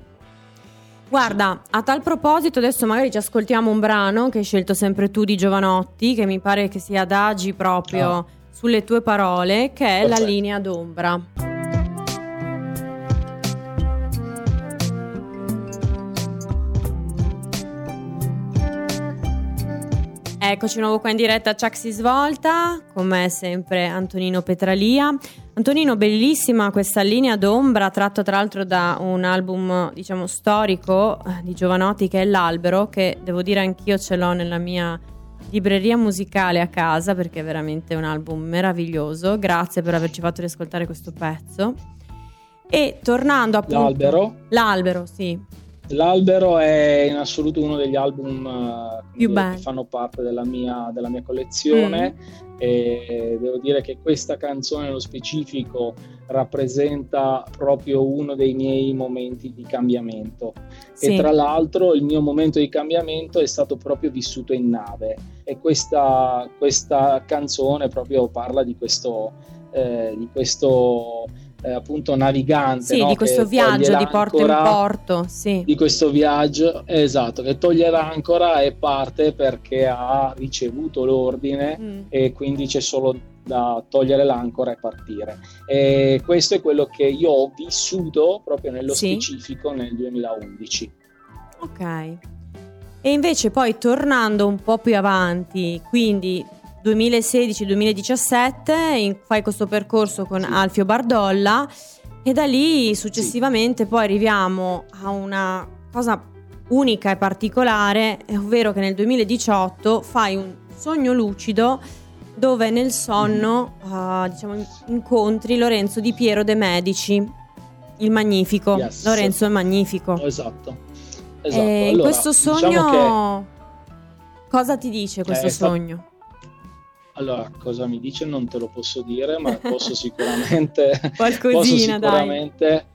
Guarda, a tal proposito, adesso magari ci ascoltiamo un brano che hai scelto sempre tu di Giovanotti, che mi pare che si adagi proprio Ah. Sulle tue parole, che è La Perfetto. linea d'ombra. Eccoci di nuovo qua in diretta Chuck si svolta, con me sempre Antonino Petralia. Antonino, bellissima questa linea d'ombra, tratto tra l'altro da un album, diciamo, storico eh, di Giovanotti che è L'Albero, che devo dire anch'io ce l'ho nella mia libreria musicale a casa perché è veramente un album meraviglioso. Grazie per averci fatto riascoltare questo pezzo. E tornando appunto... L'albero? L'Albero, sì. L'albero è in assoluto uno degli album eh, Più che- fanno parte della mia, della mia collezione Mm. e devo dire che questa canzone nello specifico rappresenta proprio uno dei miei momenti di cambiamento sì. e tra l'altro il mio momento di cambiamento è stato proprio vissuto in nave e questa, questa canzone proprio parla di questo, eh, di questo eh, appunto navigante Sì, no? di questo che viaggio di porto in porto, sì. di questo viaggio esatto che toglie l'ancora e parte perché ha ricevuto l'ordine Mm. e quindi c'è solo da togliere l'ancora e partire e questo è quello che io ho vissuto proprio nello Sì. specifico nel 2011 Ok. E invece poi tornando un po' più avanti, quindi 2016-2017, in- fai questo percorso con Sì. Alfio Bardolla e da lì successivamente poi arriviamo a una cosa unica e particolare, ovvero che nel 2018 fai un sogno lucido dove nel sonno ah, diciamo, incontri Lorenzo Di Piero de Medici, il magnifico. Yes. Lorenzo è magnifico. esatto esatto E in Allora, questo sogno diciamo cosa ti dice questo è sta- sogno? che, allora cosa mi dice non te lo posso dire ma posso sicuramente posso Qualcosina, dai. sicuramente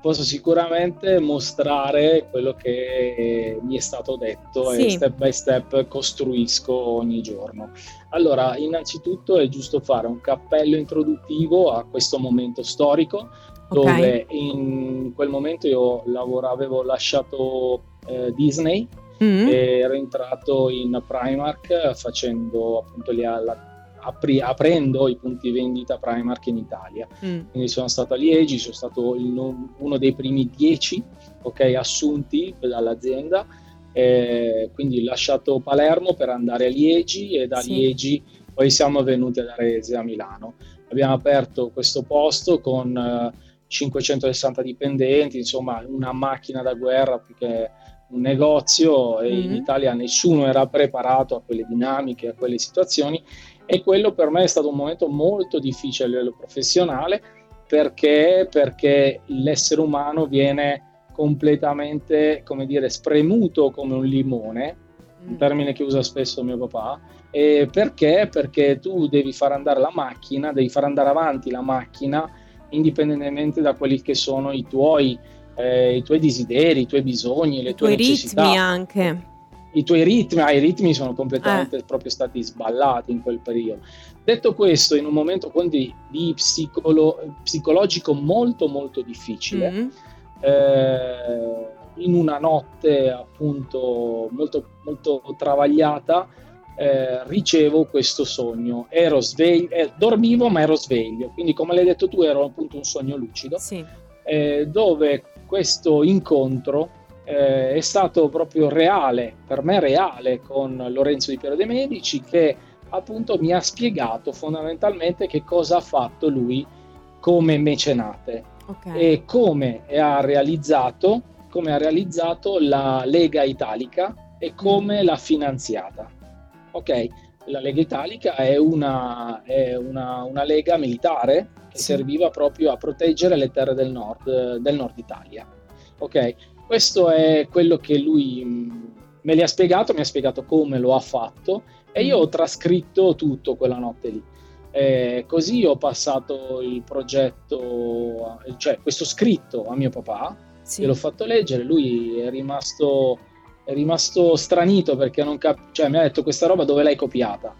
posso sicuramente mostrare quello che mi è stato detto Sì. e step by step costruisco ogni giorno. Allora, innanzitutto è giusto fare un cappello introduttivo a questo momento storico Dove in quel momento io lavoravo, avevo lasciato eh, Disney mm. e ero entrato in Primark facendo appunto gli, la, apri, aprendo i punti vendita Primark in Italia. Mm. Quindi sono stato a Liegi, sono stato il, uno dei primi dieci okay, assunti dall'azienda. Eh, quindi ho lasciato Palermo per andare a Liegi e da sì. Liegi poi siamo venuti ad Arese a Milano. Abbiamo aperto questo posto con eh, 560 dipendenti, insomma una macchina da guerra più che un negozio e mm-hmm. in Italia nessuno era preparato a quelle dinamiche, a quelle situazioni e quello per me è stato un momento molto difficile a livello professionale perché, perché l'essere umano viene completamente, come dire, spremuto come un limone, un mm. termine che usa spesso mio papà, e perché? Perché tu devi far andare la macchina, devi far andare avanti la macchina indipendentemente da quelli che sono i tuoi, eh, i tuoi desideri, i tuoi bisogni, le I tue tuoi necessità. ritmi anche. I tuoi ritmi, ah, i ritmi sono completamente eh. proprio stati sballati in quel periodo. Detto questo, in un momento quindi di psicolo- psicologico molto molto difficile, mm-hmm. eh, in una notte appunto molto, molto travagliata, eh, ricevo questo sogno. Ero sveglio, eh, dormivo ma ero sveglio, quindi come l'hai detto tu ero appunto un sogno lucido, sì. eh, dove questo incontro eh, è stato proprio reale, per me reale, con Lorenzo di Piero de Medici, che appunto mi ha spiegato fondamentalmente che cosa ha fatto lui come mecenate okay. e come ha realizzato, come ha realizzato la Lega Italica e come mm. l'ha finanziata. Ok, la Lega Italica è una, è una, una lega militare che sì. serviva proprio a proteggere le terre del nord, del nord Italia. Ok, questo è quello che lui mm, me li ha spiegato, mi ha spiegato come lo ha fatto e io ho trascritto tutto quella notte lì. Eh, così ho passato il progetto, cioè questo scritto a mio papà, sì. l'ho fatto leggere, lui è rimasto è rimasto stranito perché non cap- cioè, mi ha detto questa roba dove l'hai copiata?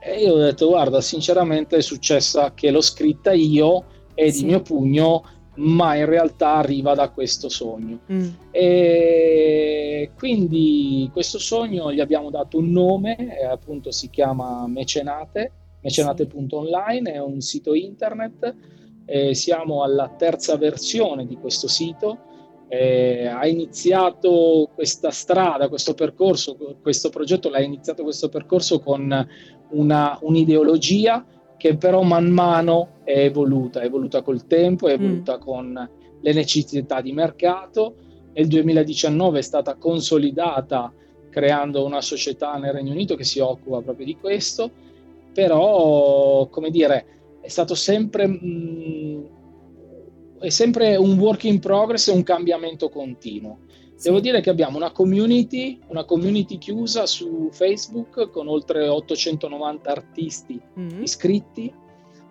E io ho detto guarda, sinceramente è successa che l'ho scritta io e sì. di mio pugno, ma in realtà arriva da questo sogno. Mm. E quindi questo sogno gli abbiamo dato un nome, appunto si chiama Mecenate, mecenate.online, è un sito internet, siamo alla terza versione di questo sito eh, ha iniziato questa strada, questo percorso, questo progetto l'ha iniziato questo percorso con una, un'ideologia che però man mano è evoluta, è evoluta col tempo, è evoluta mm. con le necessità di mercato. Nel 2019 è stata consolidata creando una società nel Regno Unito che si occupa proprio di questo, però come dire, è stato sempre mh, mm, è sempre un work in progress e un cambiamento continuo. Devo dire che abbiamo una community, una community chiusa su Facebook con oltre 890 artisti mm-hmm. iscritti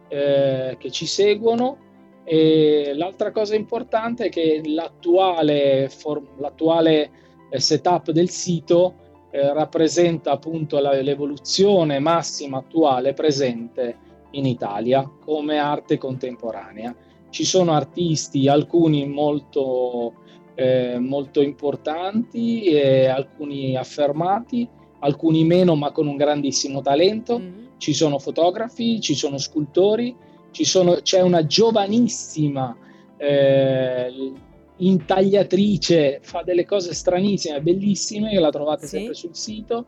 eh, che ci seguono. E l'altra cosa importante è che l'attuale, for- l'attuale eh, setup del sito eh, rappresenta appunto la, l'evoluzione massima attuale presente in Italia come arte contemporanea ci sono artisti, alcuni molto, eh, molto importanti, e alcuni affermati, alcuni meno ma con un grandissimo talento, mm. ci sono fotografi, ci sono scultori, ci sono, c'è una giovanissima eh, intagliatrice, fa delle cose stranissime, bellissime, che la trovate sì. sempre sul sito,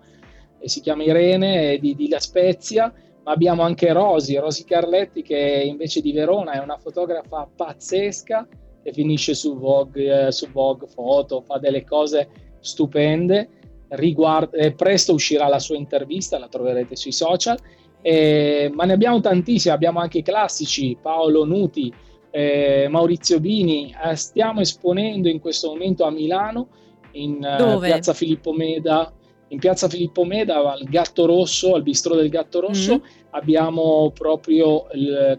si chiama Irene di, di La Spezia abbiamo anche Rosi, Rosi Carletti che invece di Verona è una fotografa pazzesca che finisce su Vogue, eh, su Vogue Foto, fa delle cose stupende. Riguarda, eh, presto uscirà la sua intervista, la troverete sui social, eh, ma ne abbiamo tantissimi, abbiamo anche i classici, Paolo Nuti, eh, Maurizio Bini, eh, stiamo esponendo in questo momento a Milano, in eh, piazza Filippo Meda, in piazza Filippo Meda al Gatto Rosso, al bistro del Gatto Rosso, mm-hmm. abbiamo proprio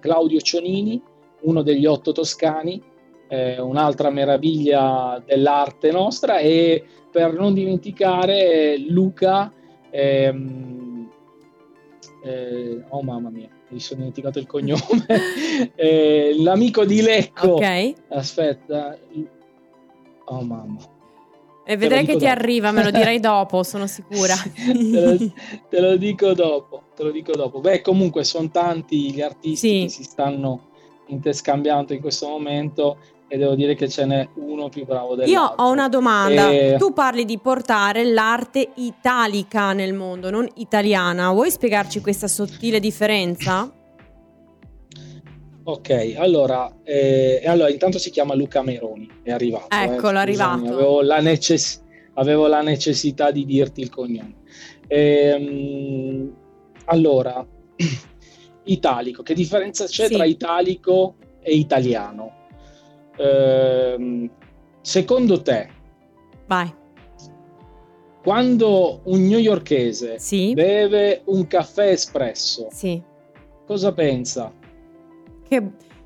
Claudio Cionini, uno degli otto toscani, eh, un'altra meraviglia dell'arte nostra, e per non dimenticare Luca, ehm, eh, oh mamma mia, mi sono dimenticato il cognome, eh, l'amico di Lecco. Ok. Aspetta, oh mamma E vedrai che ti dopo. arriva, me lo dirai dopo, sono sicura. te, lo, te lo dico dopo, te lo dico dopo. Beh, comunque sono tanti gli artisti Sì. che si stanno interscambiando in questo momento e devo dire che ce n'è uno più bravo dell'altro. Io ho una domanda. Eh, Tu parli di portare l'arte italica nel mondo, non italiana. Vuoi spiegarci questa sottile differenza? Ok, allora, eh, allora, intanto si chiama Luca Meroni, è arrivato. eh, Eccolo, scusami, arrivato. Avevo la, necess- avevo la necessità di dirti il cognome. Ehm, allora, italico, che differenza c'è Sì. tra italico e italiano? Ehm, secondo te, Vai. quando un newyorkese Sì. beve un caffè espresso, Sì. cosa pensa? Che...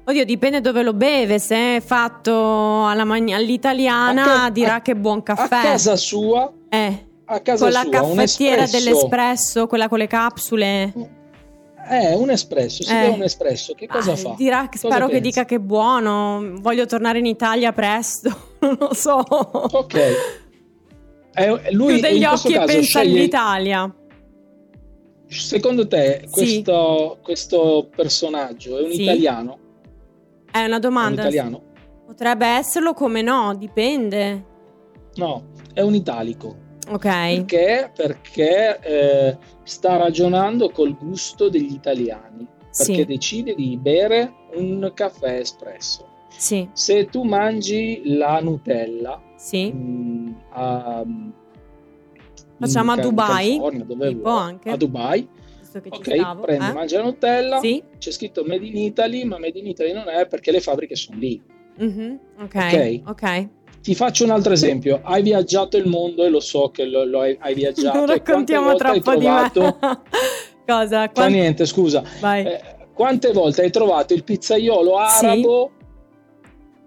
Oddio, dipende dove lo beve. Se è fatto alla magna- all'italiana, ca- dirà a- che buon caffè. A casa sua, Eh, a casa con la sua, un caffettiera espresso- dell'espresso, quella con le capsule. Eh, un espresso, si Eh. beve un espresso, che cosa Ah, fa? Dirà che Cosa spero che pensi? dica che è buono. Voglio tornare in Italia presto. Non lo so. Ok. Eh, lui Chiude gli occhi e pensa sceglie- all'Italia. Secondo te Sì. questo, questo personaggio è un Sì. italiano? È una È un domanda. italiano? Potrebbe esserlo come no, dipende. No, è un italico. Ok. Perché? Perché eh, sta ragionando col gusto degli italiani. Perché Sì. decide di bere un caffè espresso. Sì, Se tu mangi la Nutella sì. mm, a, Facciamo a Dubai, a Dubai, ok, stavo. prendi, eh? mangi la Nutella, Sì. c'è scritto Made in Italy, ma Made in Italy non è perché le fabbriche sono lì. Mhm, Ok. Ok. Ok. Ti faccio un altro esempio, hai viaggiato il mondo e lo so che lo, lo hai, hai viaggiato. Non raccontiamo troppo di me. Cosa? Fa Quan- niente, scusa. Vai. Eh, quante volte hai trovato il pizzaiolo Sì. arabo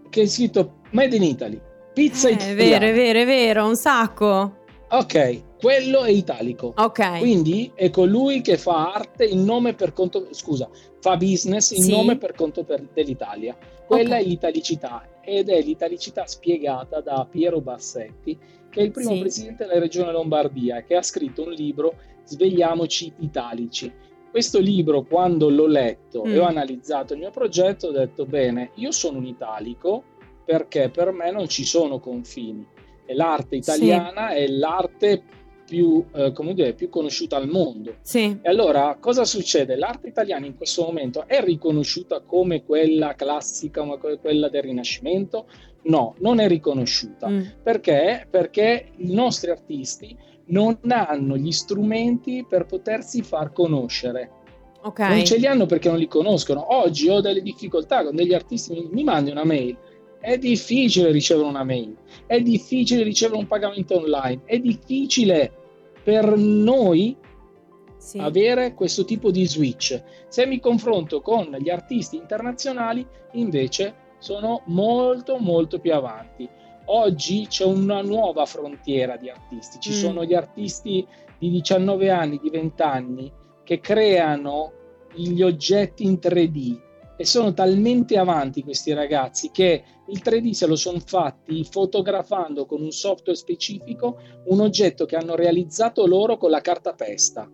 che è scritto Made in Italy? Pizza Eh, è italiana. vero, è vero, è vero, un sacco. Ok, quello è italico. Ok. Quindi è colui che fa arte in nome per conto, scusa, fa business in Sì. nome per conto per- dell'Italia. Quella Ok. è l'italicità ed è l'italicità spiegata da Piero Bassetti, che è il primo Sì. presidente della regione Lombardia, che ha scritto un libro Svegliamoci italici. Questo libro, quando l'ho letto e Mm. ho analizzato il mio progetto, ho detto bene, io sono un italico perché per me non ci sono confini. E l'arte italiana è l'arte più, eh, come dire, più conosciuta al mondo. Sì. E allora cosa succede? L'arte italiana in questo momento è riconosciuta come quella classica, come que- quella del Rinascimento? No, non è riconosciuta. Mm. Perché? Perché i nostri artisti non hanno gli strumenti per potersi far conoscere. Ok. Non ce li hanno perché non li conoscono. Oggi ho delle difficoltà con degli artisti, mi, mi mandi una mail. È difficile ricevere una mail, è difficile ricevere un pagamento online, è difficile per noi Sì. avere questo tipo di switch. Se mi confronto con gli artisti internazionali, invece, sono molto molto più avanti. Oggi c'è una nuova frontiera di artisti, ci Mm. sono gli artisti di 19 anni, di 20 anni che creano gli oggetti in 3D e sono talmente avanti questi ragazzi che il 3D se lo sono fatti fotografando con un software specifico un oggetto che hanno realizzato loro con la carta pesta.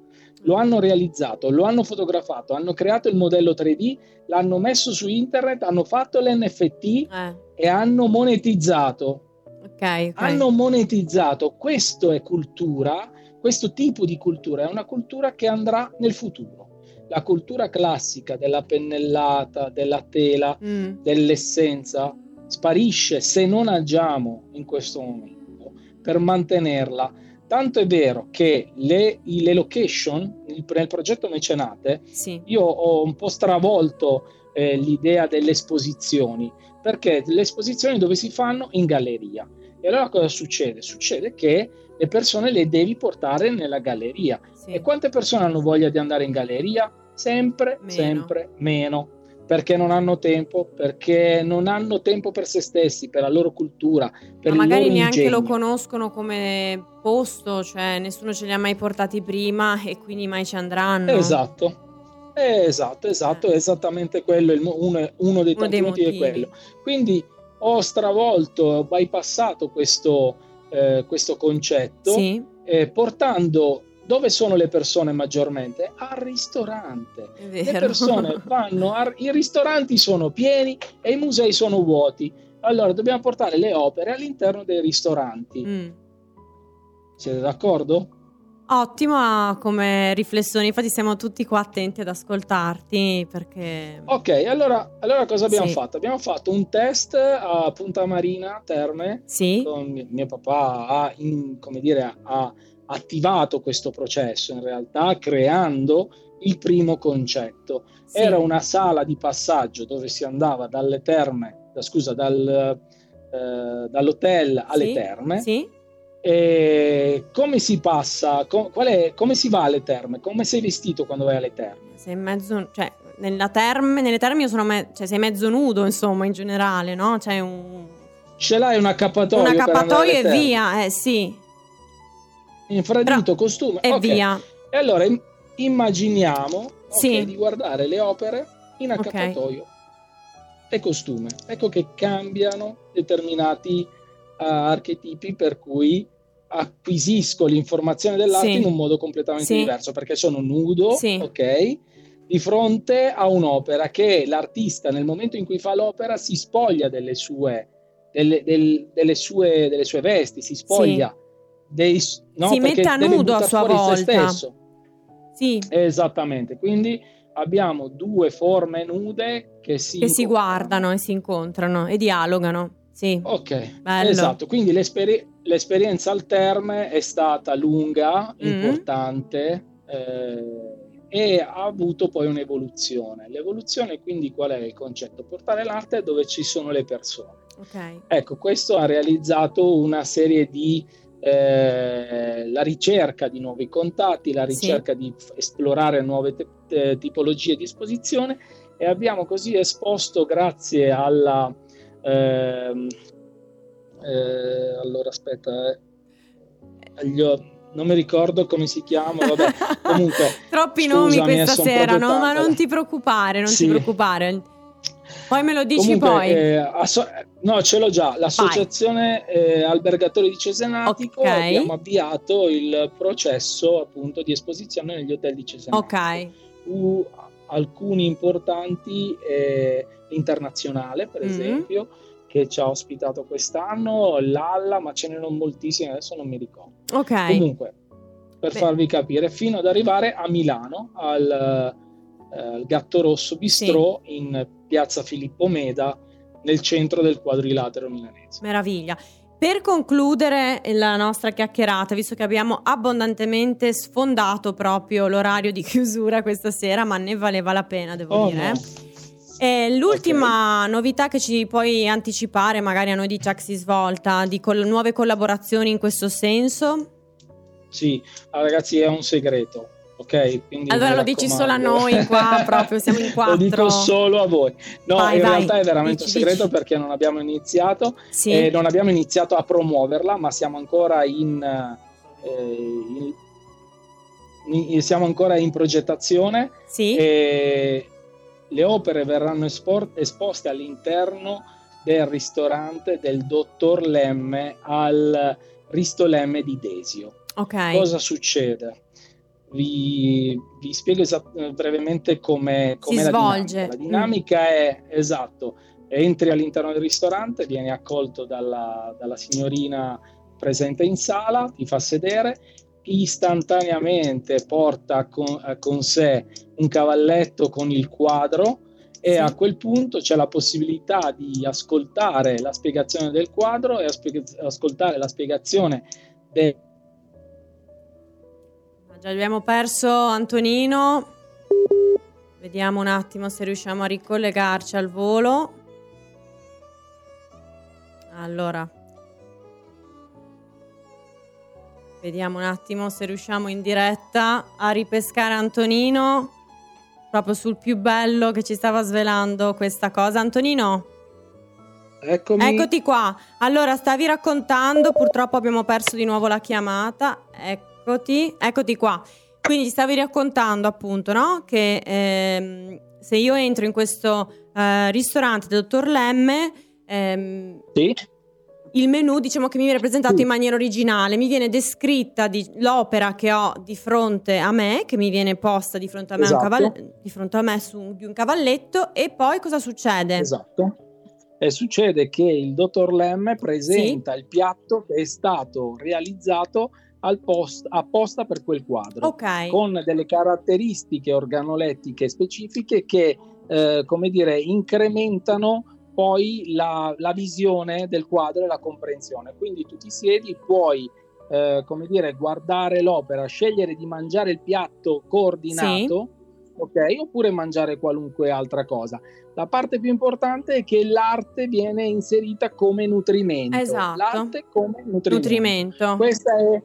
Lo hanno realizzato, lo hanno fotografato, hanno creato il modello 3D, l'hanno messo su internet, hanno fatto l'NFT Eh, e hanno monetizzato. ok, ok. Hanno monetizzato. Questo è cultura, questo tipo di cultura è una cultura che andrà nel futuro. La cultura classica della pennellata, della tela, Mm. dell'essenza sparisce se non agiamo in questo momento per mantenerla. Tanto è vero che le, le location il- nel progetto Mecenate Sì. io ho un po' stravolto eh, l'idea delle esposizioni perché le esposizioni dove si fanno in galleria e allora cosa succede? Succede che le persone le devi portare nella galleria sì. e quante persone hanno voglia di andare in galleria? Sempre, Meno. sempre meno. Perché non hanno tempo, perché non hanno tempo per se stessi, per la loro cultura, per Ma magari neanche lo ingegno. conoscono come posto, cioè nessuno ce li ha mai portati prima e quindi mai ci andranno. Esatto, Eh, esatto, esatto, è esattamente quello, uno, uno dei Uno tanti dei motivi è quello. Quindi ho stravolto, ho bypassato questo, eh, questo concetto Sì, eh, portando dove sono le persone maggiormente? Al ristorante. Le persone vanno, a- i ristoranti sono pieni e i musei sono vuoti. Allora dobbiamo portare le opere all'interno dei ristoranti. Mm. Siete d'accordo? Ottima come riflessione, infatti siamo tutti qua attenti ad ascoltarti perché... Ok, allora, allora cosa abbiamo Sì. fatto? Abbiamo fatto un test a Punta Marina Terme. Sì, Con mio, mio papà ha, in- come dire, ha attivato questo processo in realtà creando il primo concetto. sì. Era una sala di passaggio dove si andava dalle terme, da- scusa, dal, eh, dall'hotel alle Sì, terme. Sì, E come si passa? Co- qual è- come si va alle terme? Come sei vestito quando vai alle terme? sei mezzo... cioè, nella terme, nelle terme io sono... me- cioè, sei mezzo nudo, insomma, in generale, no? C'è un... Ce l'hai un accappatoio? un accappatoio e terme? via, eh sì, Infradito, costume? e Ok. via. E allora im- immaginiamo ok, Sì. di guardare le opere in accappatoio e costume. Ecco che cambiano determinati eh, archetipi per cui acquisisco l'informazione dell'arte Sì. in un modo completamente Sì. diverso perché sono nudo, ok? Di fronte a un'opera che l'artista nel momento in cui fa l'opera si spoglia delle sue, delle, del- delle sue, delle sue vesti, si spoglia dei, no, Si perché mette a nudo a sua volta. stesso. Sì, Esattamente, quindi abbiamo due forme nude che si, che si guardano e si incontrano e dialogano. Sì, Ok, Bello. esatto, quindi l'esperi- l'esperienza al terme è stata lunga, Mm. importante eh, e ha avuto poi un'evoluzione. L'evoluzione quindi qual è il concetto? Portare l'arte dove ci sono le persone. ok. Ecco, questo ha realizzato una serie di eh, la ricerca di nuovi contatti, la Sì. ricerca di f- esplorare nuove te- eh, tipologie di esposizione e abbiamo così esposto grazie alla ehm, eh, allora aspetta eh, agli non mi ricordo come si chiama, vabbè, comunque Troppi nomi eh, questa sera, no? ma non ti preoccupare, non Sì. ti preoccupare. Poi me lo dici Comunque, poi. eh, asso- no, ce l'ho già. L'associazione eh, Albergatori di Cesenatico Ok. abbiamo avviato il processo appunto di esposizione negli hotel di Cesenatico. ok, U- alcuni importanti eh, internazionale, per Mhm. esempio, che ci ha ospitato quest'anno, l'Alla, ma ce n'erano moltissimi, adesso non mi ricordo. ok. Comunque, per Beh. farvi capire, fino ad arrivare a Milano, al, eh, al Gatto Rosso Bistrò in piazza Filippo Meda, nel centro del quadrilatero milanese. Meraviglia. Per concludere la nostra chiacchierata, visto che abbiamo abbondantemente sfondato proprio l'orario di chiusura questa sera, ma ne valeva la pena, devo Oh, dire. no. E l'ultima novità che ci puoi anticipare, magari a noi di Taxi Svolta, di col- nuove collaborazioni in questo senso? Sì, ah, ragazzi, è un segreto, ok? Quindi Allora lo dici solo a noi qua, proprio, siamo in Lo dico quattro. solo a voi. No, Vai, in vai, realtà è veramente dici, un segreto dici. perché non abbiamo iniziato Sì, e non abbiamo iniziato a promuoverla, ma siamo ancora in, eh, in- in- siamo ancora in progettazione sì. e le opere verranno espor- esposte all'interno del ristorante del dottor Lemme al Risto Lemme di Desio. ok. Cosa succede? Vi, vi spiego esatt- brevemente come Si la svolge. dinamica. La dinamica è esatto: entri all'interno del ristorante, vieni accolto dalla, dalla signorina presente in sala, ti fa sedere, istantaneamente porta con, eh, con sé un cavalletto con il quadro e Sì. a quel punto c'è la possibilità di ascoltare la spiegazione del quadro e aspe- ascoltare la spiegazione del Già abbiamo perso Antonino. Vediamo un attimo se riusciamo a ricollegarci al volo. Allora. Vediamo un attimo se riusciamo in diretta a ripescare Antonino. Proprio sul più bello che ci stava svelando questa cosa. Antonino, Eccomi. eccoti qua. Allora, stavi raccontando, purtroppo abbiamo perso di nuovo la chiamata. Eccoti, eccoti qua. Quindi stavi raccontando appunto, no? Che ehm, se io entro in questo eh, ristorante del dottor Lemme, ehm, Sì. il menu diciamo che mi viene presentato in maniera originale, mi viene descritta di, l'opera che ho di fronte a me, che mi viene posta di fronte a me, esatto. caval- di fronte a me su di un cavalletto e poi cosa succede? Esatto. E succede che il dottor Lemme presenta sì. il piatto che è stato realizzato al post, apposta per quel quadro, okay. con delle caratteristiche organolettiche specifiche che, eh, come dire, incrementano poi la, la, visione del quadro e la comprensione. Quindi tu ti siedi, puoi eh, come dire, guardare l'opera, scegliere di mangiare il piatto coordinato, sì. ok? Oppure mangiare qualunque altra cosa. La parte più importante è che l'arte viene inserita come nutrimento. Esatto. L'arte come nutrimento. nutrimento. Questa è,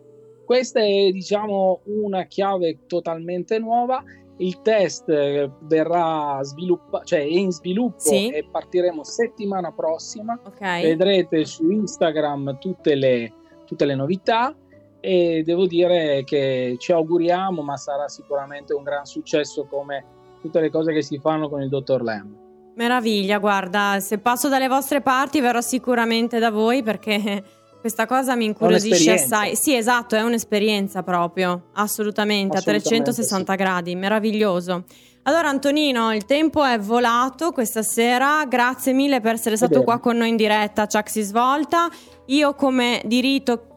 questa è, diciamo, una chiave totalmente nuova il test eh, verrà sviluppato, cioè è in sviluppo sì. e partiremo settimana prossima. Okay. Vedrete su Instagram tutte le, tutte le novità e devo dire che ci auguriamo, ma sarà sicuramente un gran successo come tutte le cose che si fanno con il dottor Lamb. Meraviglia, guarda, se passo dalle vostre parti verrò sicuramente da voi perché questa cosa mi incuriosisce assai. Sì, esatto, è un'esperienza proprio, assolutamente, assolutamente a 360 sì. gradi, meraviglioso. Allora Antonino, il tempo è volato questa sera, grazie mille per essere stato qua con noi in diretta Chuck si svolta. Io come di rito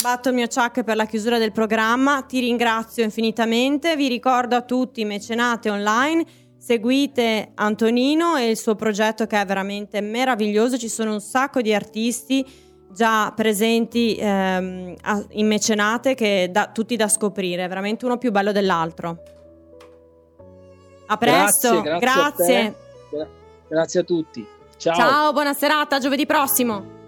batto il mio Chuck per la chiusura del programma, ti ringrazio infinitamente, vi ricordo a tutti mecenate online, seguite Antonino e il suo progetto che è veramente meraviglioso, ci sono un sacco di artisti già presenti ehm, in mecenate che da, tutti da scoprire, veramente uno più bello dell'altro. A presto, grazie. Grazie, grazie. A, grazie a tutti. Ciao. Ciao, buona serata, giovedì prossimo.